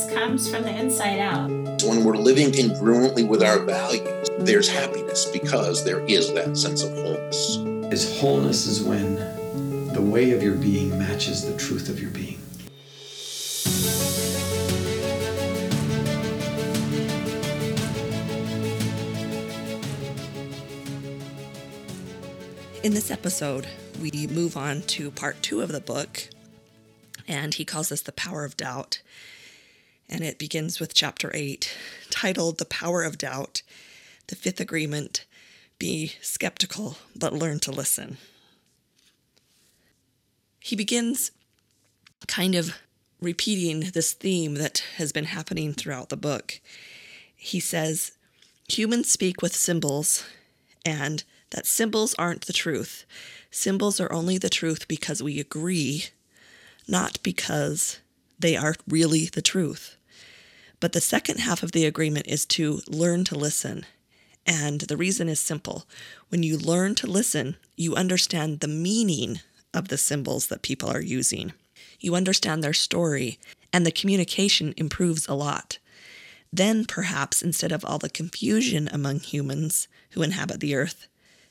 happiness comes from the inside out. When we're living congruently with our values, there's happiness because there is that sense of wholeness. Is wholeness is when the way of your being matches the truth of your being. In this episode, we move on to part two of the book, and he calls this The Power of Doubt. And it begins with chapter eight, titled The Power of Doubt, the Fifth Agreement Be skeptical, but learn to listen. He begins kind of repeating this theme that has been happening throughout the book. He says, Humans speak with symbols, and that symbols aren't the truth. Symbols are only the truth because we agree, not because they are really the truth. But the second half of the agreement is to learn to listen. And the reason is simple. When you learn to listen, you understand the meaning of the symbols that people are using. You understand their story, and the communication improves a lot. Then, perhaps, instead of all the confusion among humans who inhabit the earth,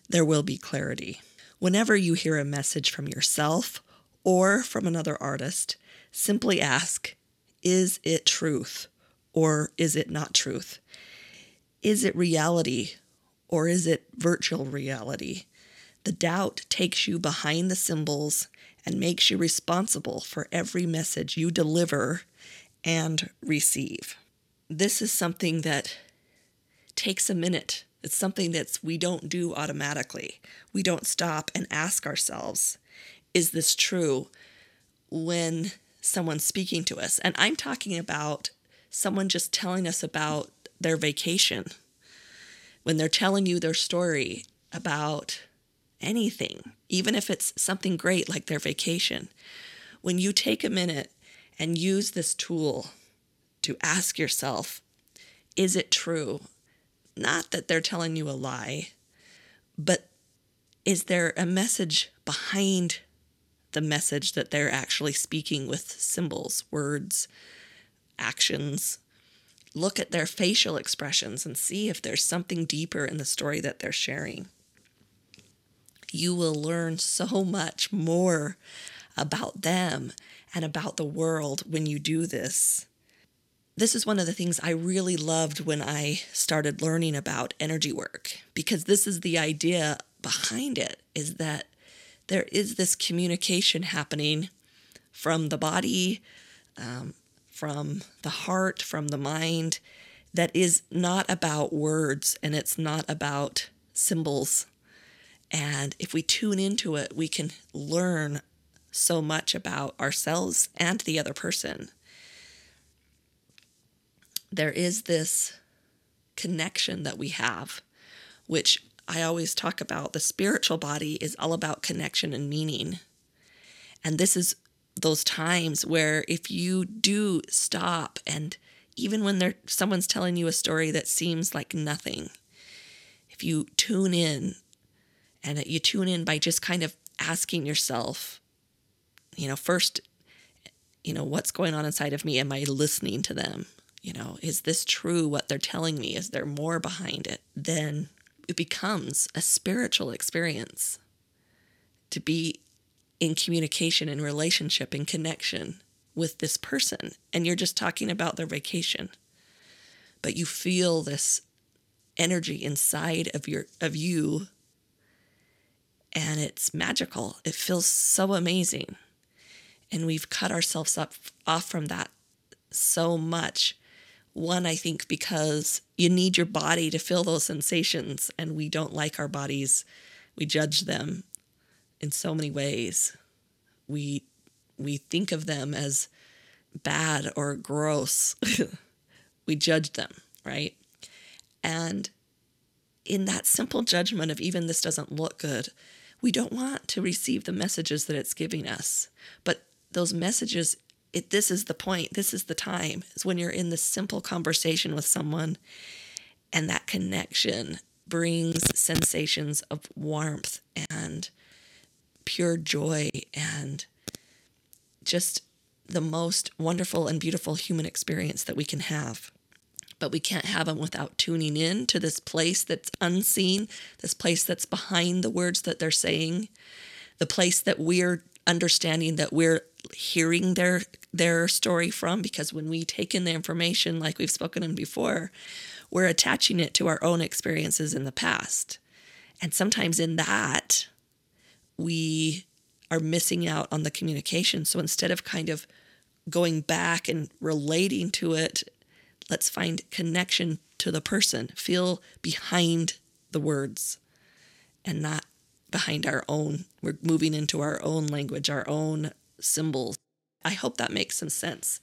there will be clarity. Whenever you hear a message from yourself or from another artist, simply ask, Is it truth or is it not truth? Is it reality or is it virtual reality? The doubt takes you behind the symbols and makes you responsible for every message you deliver and receive. This is something that takes a minute it's something that we don't do automatically. We don't stop and ask ourselves, is this true when someone's speaking to us? And I'm talking about someone just telling us about their vacation, when they're telling you their story about anything, even if it's something great like their vacation. When you take a minute and use this tool to ask yourself, is it true? Not that they're telling you a lie, but is there a message behind the message that they're actually speaking with symbols, words, actions? Look at their facial expressions and see if there's something deeper in the story that they're sharing. You will learn so much more about them and about the world when you do this this is one of the things I really loved when I started learning about energy work because this is the idea behind it is that there is this communication happening from the body, um, from the heart, from the mind that is not about words and it's not about symbols. And if we tune into it, we can learn so much about ourselves and the other person there is this connection that we have, which I always talk about. The spiritual body is all about connection and meaning. And this is those times where if you do stop and even when there someone's telling you a story that seems like nothing, if you tune in and you tune in by just kind of asking yourself, you know, first, you know, what's going on inside of me? Am I listening to them? you know, is this true what they're telling me? Is there more behind it? Then it becomes a spiritual experience to be in communication and relationship and connection with this person. And you're just talking about their vacation. But you feel this energy inside of your of you and it's magical. It feels so amazing. And we've cut ourselves up off from that so much one, I think, because you need your body to feel those sensations, and we don't like our bodies. We judge them in so many ways. We we think of them as bad or gross. we judge them, right? And in that simple judgment of even this doesn't look good, we don't want to receive the messages that it's giving us. But those messages it this is the point this is the time is when you're in this simple conversation with someone and that connection brings sensations of warmth and pure joy and just the most wonderful and beautiful human experience that we can have. But we can't have them without tuning in to this place that's unseen, this place that's behind the words that they're saying, the place that we're understanding that we're hearing their their story from because when we take in the information like we've spoken in before we're attaching it to our own experiences in the past and sometimes in that we are missing out on the communication so instead of kind of going back and relating to it let's find connection to the person feel behind the words and not behind our own we're moving into our own language our own symbols I hope that makes some sense.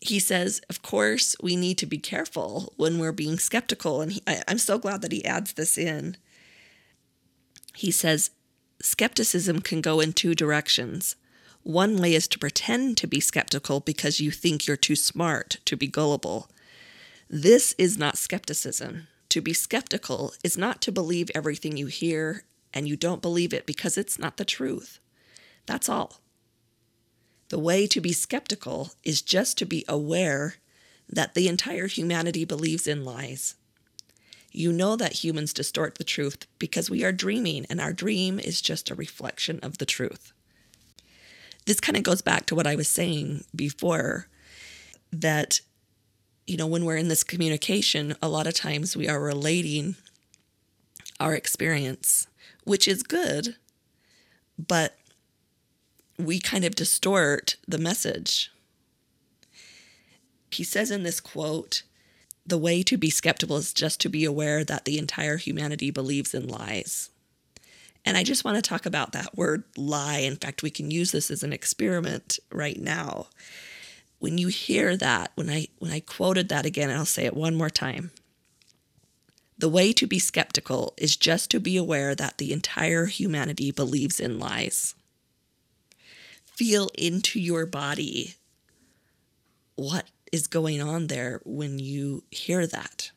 He says, of course, we need to be careful when we're being skeptical. And he, I, I'm so glad that he adds this in. He says, skepticism can go in two directions. One way is to pretend to be skeptical because you think you're too smart to be gullible. This is not skepticism. To be skeptical is not to believe everything you hear and you don't believe it because it's not the truth. That's all. The way to be skeptical is just to be aware that the entire humanity believes in lies. You know that humans distort the truth because we are dreaming, and our dream is just a reflection of the truth. This kind of goes back to what I was saying before that, you know, when we're in this communication, a lot of times we are relating our experience, which is good, but we kind of distort the message. He says in this quote, the way to be skeptical is just to be aware that the entire humanity believes in lies. And I just want to talk about that word lie. In fact, we can use this as an experiment right now. When you hear that, when I when I quoted that again, and I'll say it one more time. The way to be skeptical is just to be aware that the entire humanity believes in lies feel into your body what is going on there when you hear that.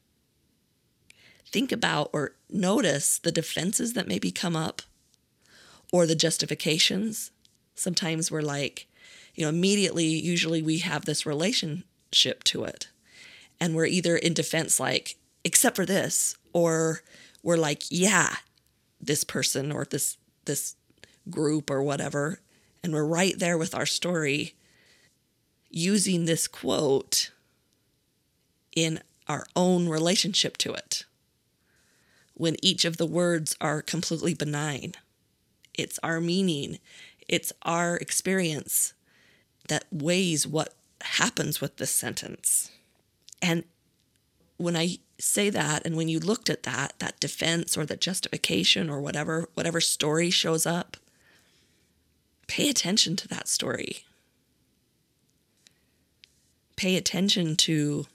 Think about or notice the defenses that maybe come up or the justifications. Sometimes we're like, you know, immediately, usually we have this relationship to it. And we're either in defense, like, except for this, or we're like, yeah, this person or this, this group or whatever and we're right there with our story using this quote in our own relationship to it when each of the words are completely benign. It's our meaning, it's our experience that weighs what happens with this sentence. And when I say that and when you looked at that that defense or the justification or whatever whatever story shows up pay attention to that story. Pay attention to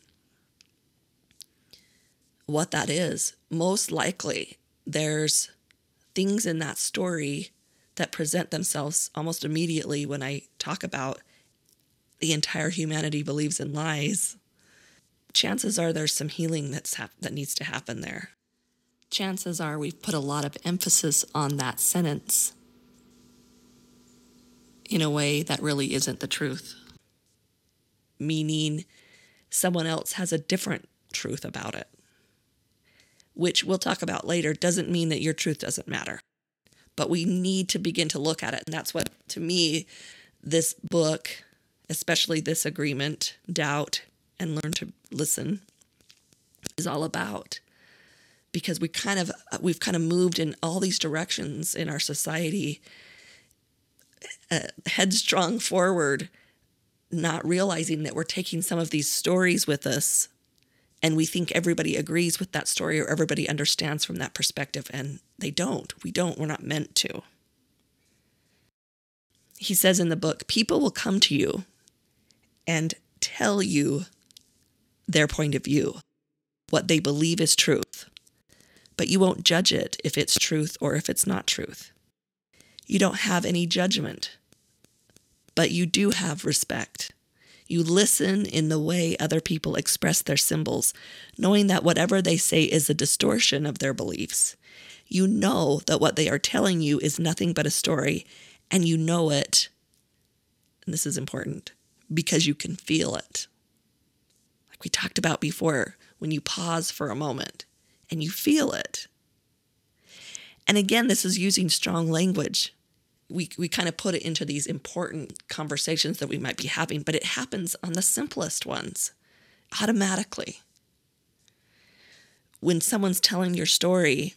what that is. Most likely, there's things in that story that present themselves almost immediately when I talk about the entire humanity believes in lies. Chances are there's some healing that's hap- that needs to happen there. Chances are we've put a lot of emphasis on that sentence in a way that really isn't the truth. Meaning, someone else has a different truth about it, which we'll talk about later, doesn't mean that your truth doesn't matter. But we need to begin to look at it. And that's what, to me, this book, especially this agreement, doubt, and learn to listen, is all about because we kind of we've kind of moved in all these directions in our society uh, headstrong forward, not realizing that we're taking some of these stories with us and we think everybody agrees with that story or everybody understands from that perspective, and they don't. We don't. We're not meant to. He says in the book people will come to you and tell you their point of view, what they believe is truth, but you won't judge it if it's truth or if it's not truth. You don't have any judgment, but you do have respect. You listen in the way other people express their symbols, knowing that whatever they say is a distortion of their beliefs. You know that what they are telling you is nothing but a story, and you know it and this is important, because you can feel it. Like we talked about before, when you pause for a moment and you feel it. And again, this is using strong language. We, we kind of put it into these important conversations that we might be having, but it happens on the simplest ones automatically. When someone's telling your story,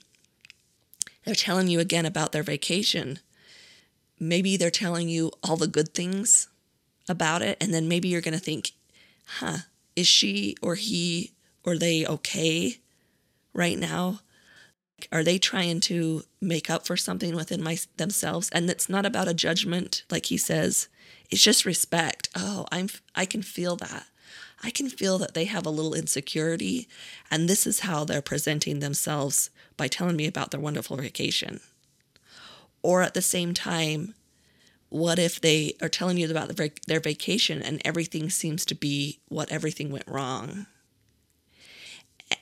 they're telling you again about their vacation. Maybe they're telling you all the good things about it, and then maybe you're going to think, huh, is she or he or they okay right now? Are they trying to make up for something within my, themselves? And it's not about a judgment, like he says. It's just respect. Oh, I'm I can feel that. I can feel that they have a little insecurity, and this is how they're presenting themselves by telling me about their wonderful vacation. Or at the same time, what if they are telling you about their vacation and everything seems to be what everything went wrong?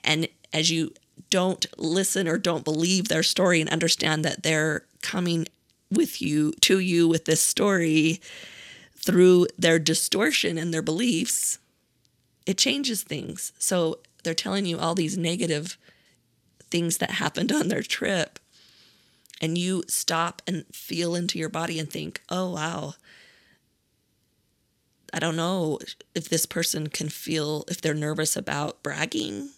And as you don't listen or don't believe their story and understand that they're coming with you to you with this story through their distortion and their beliefs, it changes things. So they're telling you all these negative things that happened on their trip. And you stop and feel into your body and think, oh, wow. I don't know if this person can feel if they're nervous about bragging.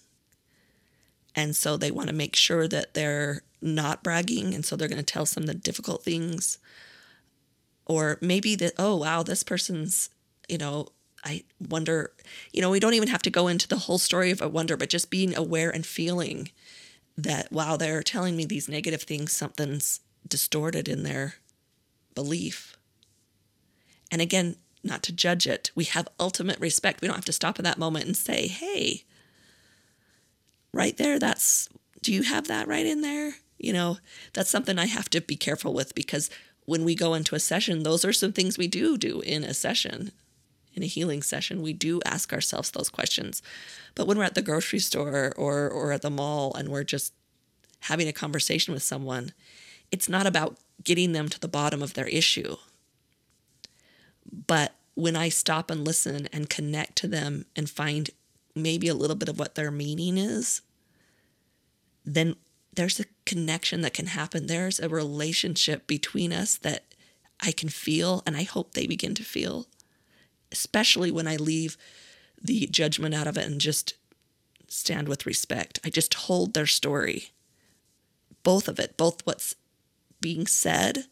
And so they want to make sure that they're not bragging. And so they're going to tell some of the difficult things. Or maybe that, oh, wow, this person's, you know, I wonder, you know, we don't even have to go into the whole story of a wonder, but just being aware and feeling that while they're telling me these negative things, something's distorted in their belief. And again, not to judge it, we have ultimate respect. We don't have to stop in that moment and say, hey, right there, that's, do you have that right in there? You know, that's something I have to be careful with because when we go into a session, those are some things we do do in a session in a healing session, we do ask ourselves those questions. But when we're at the grocery store or or at the mall and we're just having a conversation with someone, it's not about getting them to the bottom of their issue. But when I stop and listen and connect to them and find maybe a little bit of what their meaning is, then there's a connection that can happen. There's a relationship between us that I can feel, and I hope they begin to feel especially when I leave the judgment out of it and just stand with respect. I just hold their story, both of it, both what's being said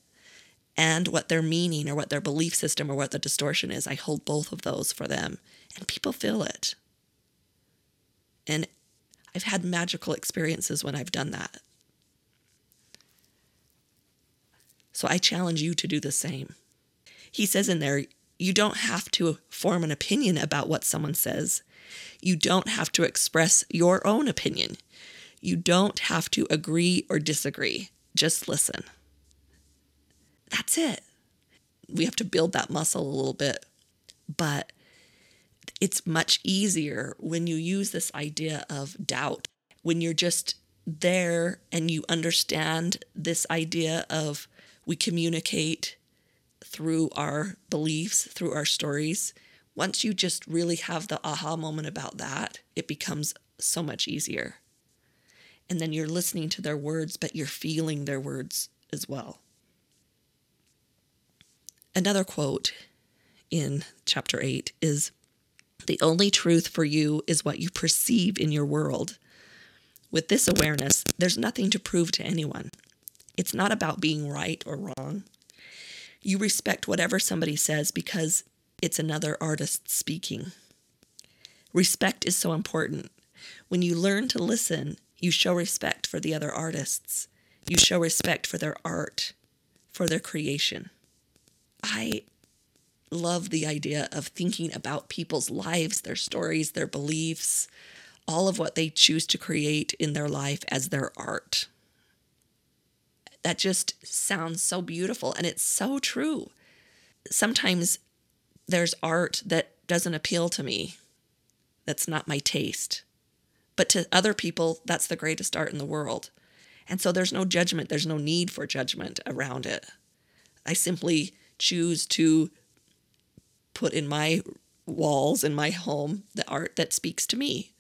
and what their meaning or what their belief system or what the distortion is. I hold both of those for them, and people feel it. And I've had magical experiences when I've done that. So I challenge you to do the same. He says in there, you don't have to form an opinion about what someone says. You don't have to express your own opinion. You don't have to agree or disagree. Just listen. That's it. We have to build that muscle a little bit, but it's much easier when you use this idea of doubt, when you're just there and you understand this idea of we communicate through our beliefs, through our stories, once you just really have the aha moment about that, it becomes so much easier. And then you're listening to their words, but you're feeling their words as well. Another quote in chapter 8 is The only truth for you is what you perceive in your world. With this awareness, there's nothing to prove to anyone. It's not about being right or wrong. You respect whatever somebody says because it's another artist speaking. Respect is so important. When you learn to listen, you show respect for the other artists. You show respect for their art, for their creation. I love the idea of thinking about people's lives, their stories, their beliefs, all of what they choose to create in their life as their art that just sounds so beautiful and it's so true. Sometimes there's art that doesn't appeal to me, that's not my taste. But to other people, that's the greatest art in the world. And so there's no judgment, there's no need for judgment around it. I simply choose to put in my walls in my home the art that speaks to me.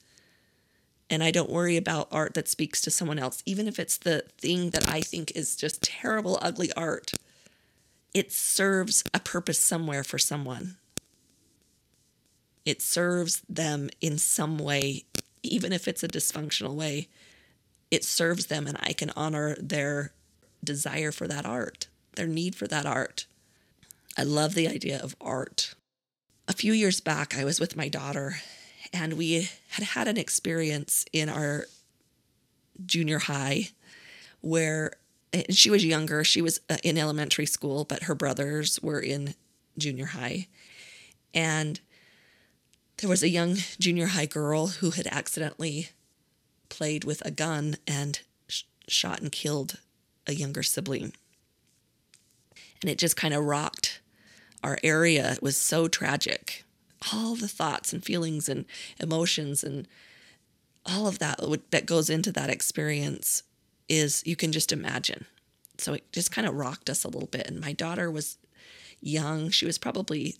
And I don't worry about art that speaks to someone else, even if it's the thing that I think is just terrible, ugly art. It serves a purpose somewhere for someone. It serves them in some way, even if it's a dysfunctional way. It serves them, and I can honor their desire for that art, their need for that art. I love the idea of art. A few years back, I was with my daughter, and we had had an experience in our junior high where she was younger. She was uh, in elementary school, but her brothers were in junior high. And there was a young junior high girl who had accidentally played with a gun and sh- shot and killed a younger sibling. And it just kind of rocked our area. Was so tragic. All the thoughts and feelings and emotions and all of that that goes into that experience is you can just imagine. So it just kind of rocked us a little bit. And my daughter was young. She was probably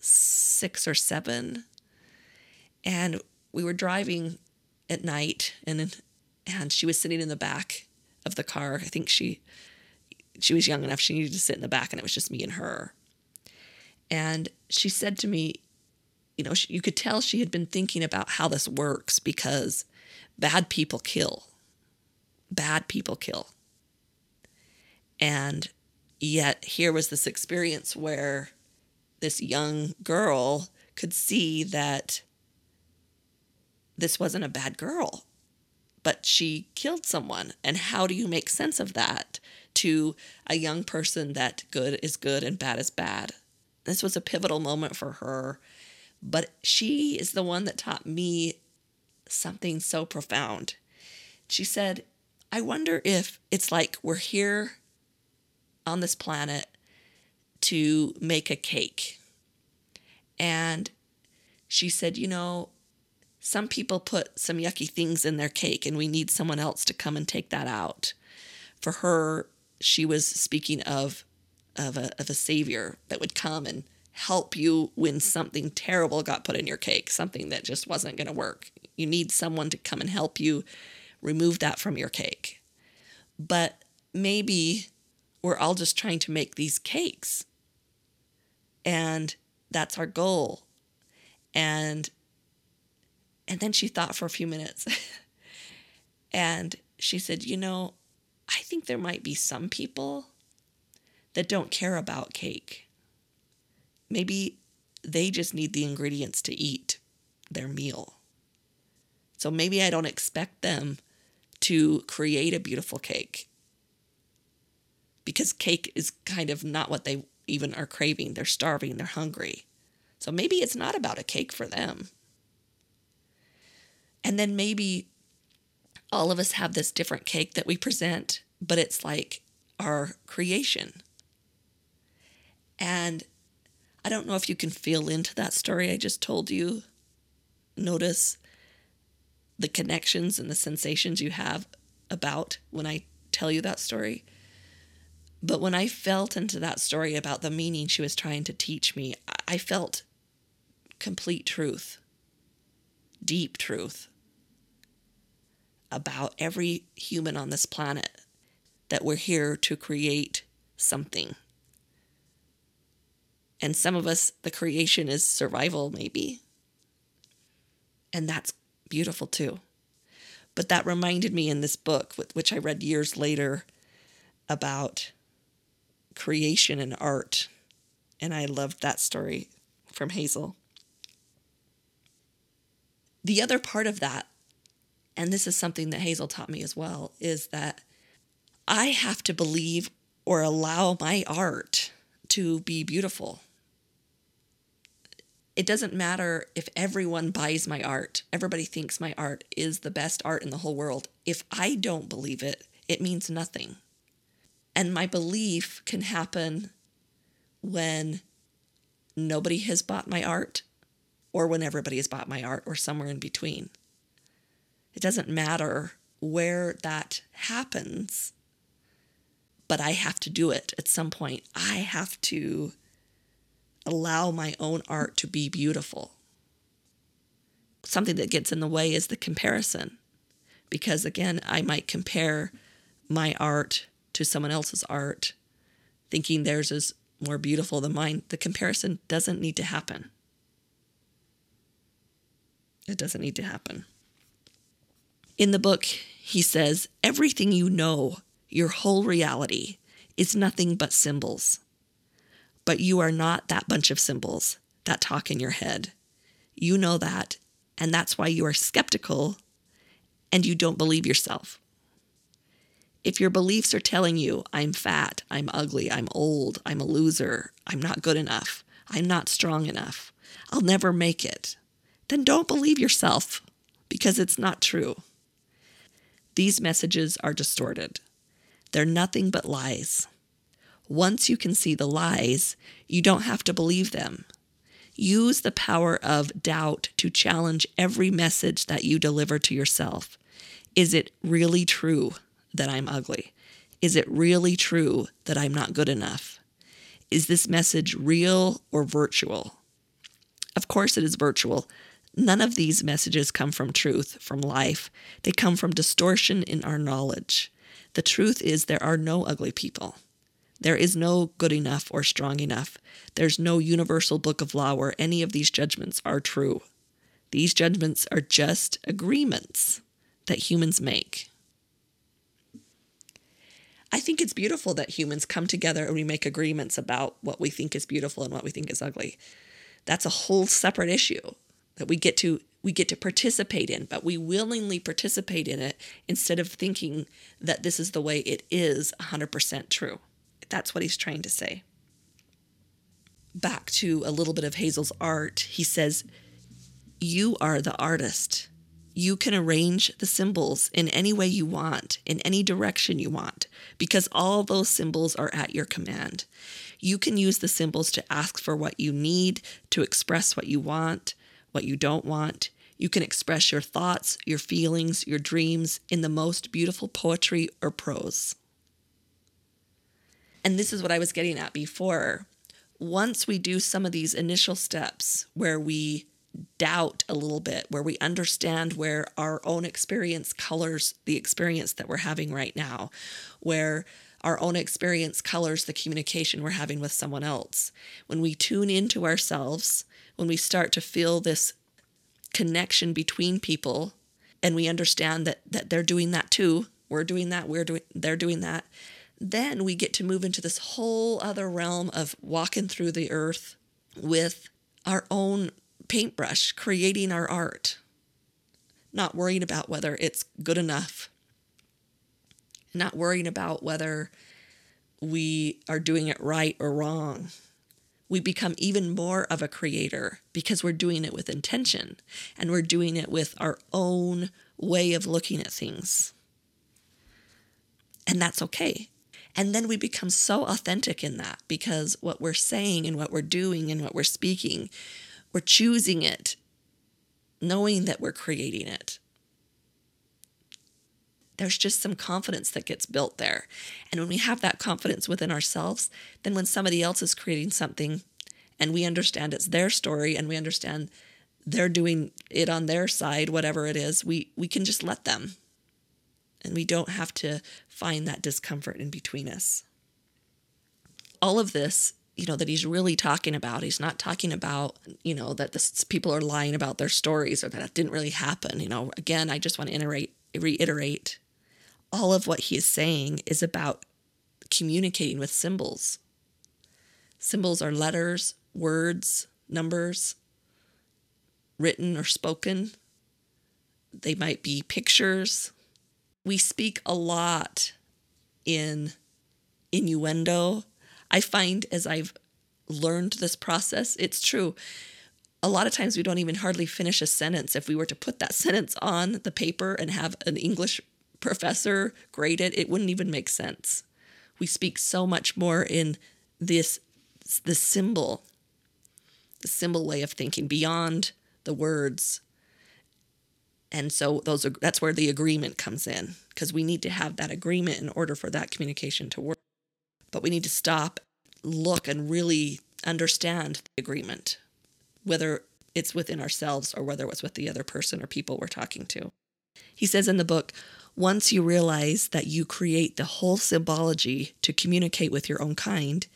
six or seven. And we were driving at night and and she was sitting in the back of the car. I think she she was young enough she needed to sit in the back and it was just me and her. And she said to me, you know, you could tell she had been thinking about how this works because bad people kill. Bad people kill. And yet here was this experience where this young girl could see that this wasn't a bad girl, but she killed someone. And how do you make sense of that to a young person that good is good and bad is bad? This was a pivotal moment for her, but she is the one that taught me something so profound. She said, I wonder if it's like we're here on this planet to make a cake. And she said, You know, some people put some yucky things in their cake, and we need someone else to come and take that out. For her, she was speaking of of a, of a savior that would come and help you when something terrible got put in your cake, something that just wasn't going to work. You need someone to come and help you remove that from your cake. But maybe we're all just trying to make these cakes. And that's our goal. And and then she thought for a few minutes. and she said, "You know, I think there might be some people that don't care about cake. Maybe they just need the ingredients to eat their meal. So maybe I don't expect them to create a beautiful cake because cake is kind of not what they even are craving. They're starving, they're hungry. So maybe it's not about a cake for them. And then maybe all of us have this different cake that we present, but it's like our creation. And I don't know if you can feel into that story I just told you. Notice the connections and the sensations you have about when I tell you that story. But when I felt into that story about the meaning she was trying to teach me, I felt complete truth, deep truth about every human on this planet that we're here to create something. And some of us, the creation is survival, maybe. And that's beautiful too. But that reminded me in this book, which I read years later, about creation and art. And I loved that story from Hazel. The other part of that, and this is something that Hazel taught me as well, is that I have to believe or allow my art to be beautiful. It doesn't matter if everyone buys my art, everybody thinks my art is the best art in the whole world. If I don't believe it, it means nothing. And my belief can happen when nobody has bought my art or when everybody has bought my art or somewhere in between. It doesn't matter where that happens, but I have to do it at some point. I have to allow my own art to be beautiful. Something that gets in the way is the comparison. Because again, I might compare my art to someone else's art, thinking theirs is more beautiful than mine. The comparison doesn't need to happen. It doesn't need to happen. In the book, he says, Everything you know, your whole reality, is nothing but symbols. But you are not that bunch of symbols that talk in your head. You know that, and that's why you are skeptical and you don't believe yourself. If your beliefs are telling you, I'm fat, I'm ugly, I'm old, I'm a loser, I'm not good enough, I'm not strong enough, I'll never make it, then don't believe yourself because it's not true. These messages are distorted. They're nothing but lies. Once you can see the lies, you don't have to believe them. Use the power of doubt to challenge every message that you deliver to yourself. Is it really true that I'm ugly? Is it really true that I'm not good enough? Is this message real or virtual? Of course, it is virtual. None of these messages come from truth, from life. They come from distortion in our knowledge. The truth is, there are no ugly people. There is no good enough or strong enough. There's no universal book of law where any of these judgments are true. These judgments are just agreements that humans make. I think it's beautiful that humans come together and we make agreements about what we think is beautiful and what we think is ugly. That's a whole separate issue that we get to we get to participate in, but we willingly participate in it instead of thinking that this is the way it is 100% true. That's what he's trying to say. Back to a little bit of Hazel's art, he says, You are the artist. You can arrange the symbols in any way you want, in any direction you want, because all those symbols are at your command. You can use the symbols to ask for what you need, to express what you want, what you don't want. You can express your thoughts, your feelings, your dreams in the most beautiful poetry or prose. And this is what I was getting at before. Once we do some of these initial steps where we doubt a little bit, where we understand where our own experience colors the experience that we're having right now, where our own experience colors the communication we're having with someone else. When we tune into ourselves when we start to feel this connection between people and we understand that that they're doing that too we're doing that we're doing they're doing that then we get to move into this whole other realm of walking through the earth with our own paintbrush creating our art not worrying about whether it's good enough not worrying about whether we are doing it right or wrong we become even more of a creator because we're doing it with intention and we're doing it with our own way of looking at things. And that's okay. And then we become so authentic in that because what we're saying and what we're doing and what we're speaking, we're choosing it, knowing that we're creating it. There's just some confidence that gets built there. And when we have that confidence within ourselves, then when somebody else is creating something and we understand it's their story and we understand they're doing it on their side, whatever it is, we, we can just let them. And we don't have to find that discomfort in between us. All of this you know that he's really talking about he's not talking about you know that this, people are lying about their stories or that it didn't really happen you know again i just want to iterate reiterate all of what he is saying is about communicating with symbols. Symbols are letters, words, numbers, written or spoken. They might be pictures. We speak a lot in innuendo. I find as I've learned this process, it's true. A lot of times we don't even hardly finish a sentence. If we were to put that sentence on the paper and have an English professor grade it, it wouldn't even make sense. We speak so much more in this the symbol, the symbol way of thinking beyond the words. And so those are, that's where the agreement comes in because we need to have that agreement in order for that communication to work. But we need to stop, look, and really understand the agreement, whether it's within ourselves or whether it's with the other person or people we're talking to. He says in the book, once you realize that you create the whole symbology to communicate with your own kind,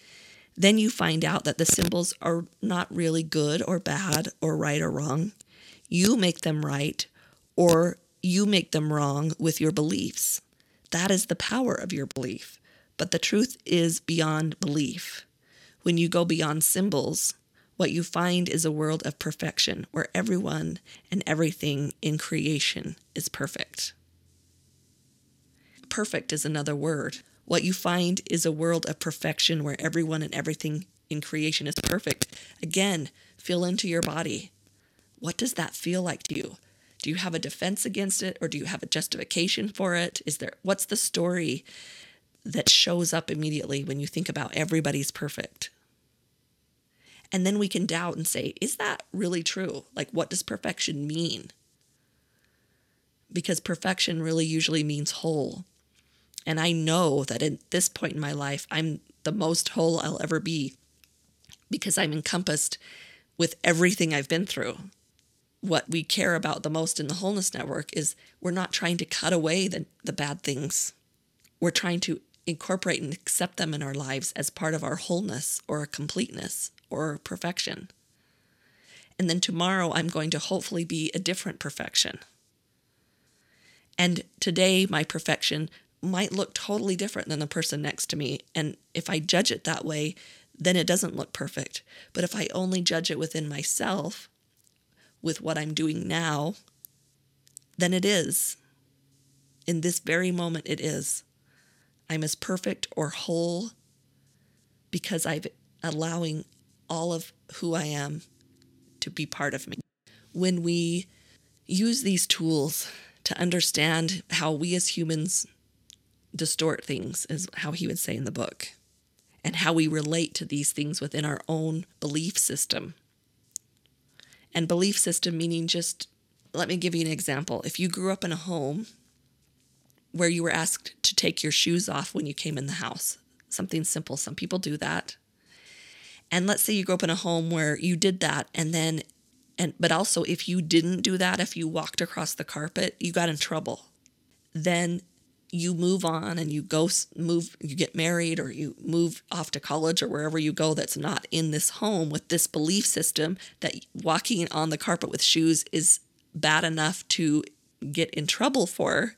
then you find out that the symbols are not really good or bad or right or wrong. You make them right or you make them wrong with your beliefs. That is the power of your belief. But the truth is beyond belief. When you go beyond symbols, what you find is a world of perfection where everyone and everything in creation is perfect. Perfect is another word. What you find is a world of perfection where everyone and everything in creation is perfect. Again, feel into your body. What does that feel like to you? Do you have a defense against it or do you have a justification for it? Is there what's the story that shows up immediately when you think about everybody's perfect? And then we can doubt and say, is that really true? Like, what does perfection mean? Because perfection really usually means whole. And I know that at this point in my life, I'm the most whole I'll ever be because I'm encompassed with everything I've been through. What we care about the most in the Wholeness Network is we're not trying to cut away the, the bad things. We're trying to incorporate and accept them in our lives as part of our wholeness or a completeness or perfection. And then tomorrow, I'm going to hopefully be a different perfection. And today, my perfection might look totally different than the person next to me. And if I judge it that way, then it doesn't look perfect. But if I only judge it within myself, with what I'm doing now, then it is. In this very moment, it is. I'm as perfect or whole because I'm allowing all of who I am to be part of me. When we use these tools to understand how we as humans distort things, is how he would say in the book, and how we relate to these things within our own belief system. And belief system meaning just, let me give you an example. If you grew up in a home where you were asked to take your shoes off when you came in the house, something simple, some people do that. And let's say you grew up in a home where you did that and then and but also if you didn't do that, if you walked across the carpet, you got in trouble. Then you move on and you go move you get married or you move off to college or wherever you go that's not in this home with this belief system that walking on the carpet with shoes is bad enough to get in trouble for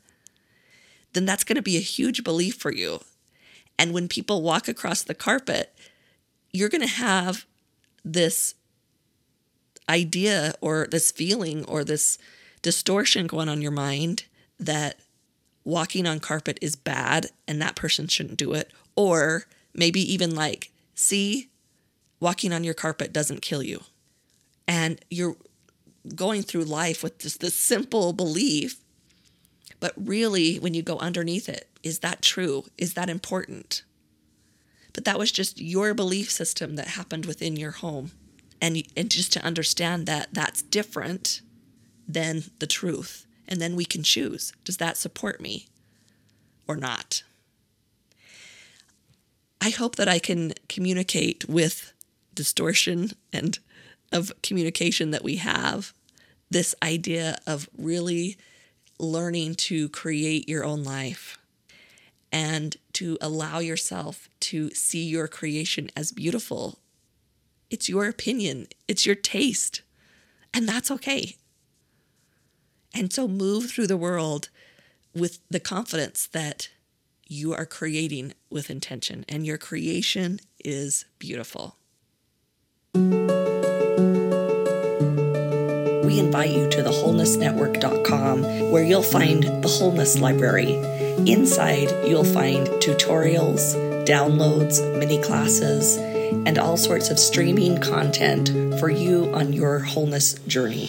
then that's going to be a huge belief for you. And when people walk across the carpet you're going to have this idea or this feeling or this distortion going on your mind that walking on carpet is bad and that person shouldn't do it. Or maybe even like, see, walking on your carpet doesn't kill you. And you're going through life with just this simple belief. But really, when you go underneath it, is that true? Is that important? But that was just your belief system that happened within your home. And, and just to understand that that's different than the truth. And then we can choose does that support me or not? I hope that I can communicate with distortion and of communication that we have this idea of really learning to create your own life and to allow yourself to see your creation as beautiful. It's your opinion, it's your taste, and that's okay. And so move through the world with the confidence that you are creating with intention and your creation is beautiful. We invite you to thewholenessnetwork.com where you'll find the Wholeness Library. Inside, you'll find tutorials, downloads, mini classes, and all sorts of streaming content for you on your wholeness journey.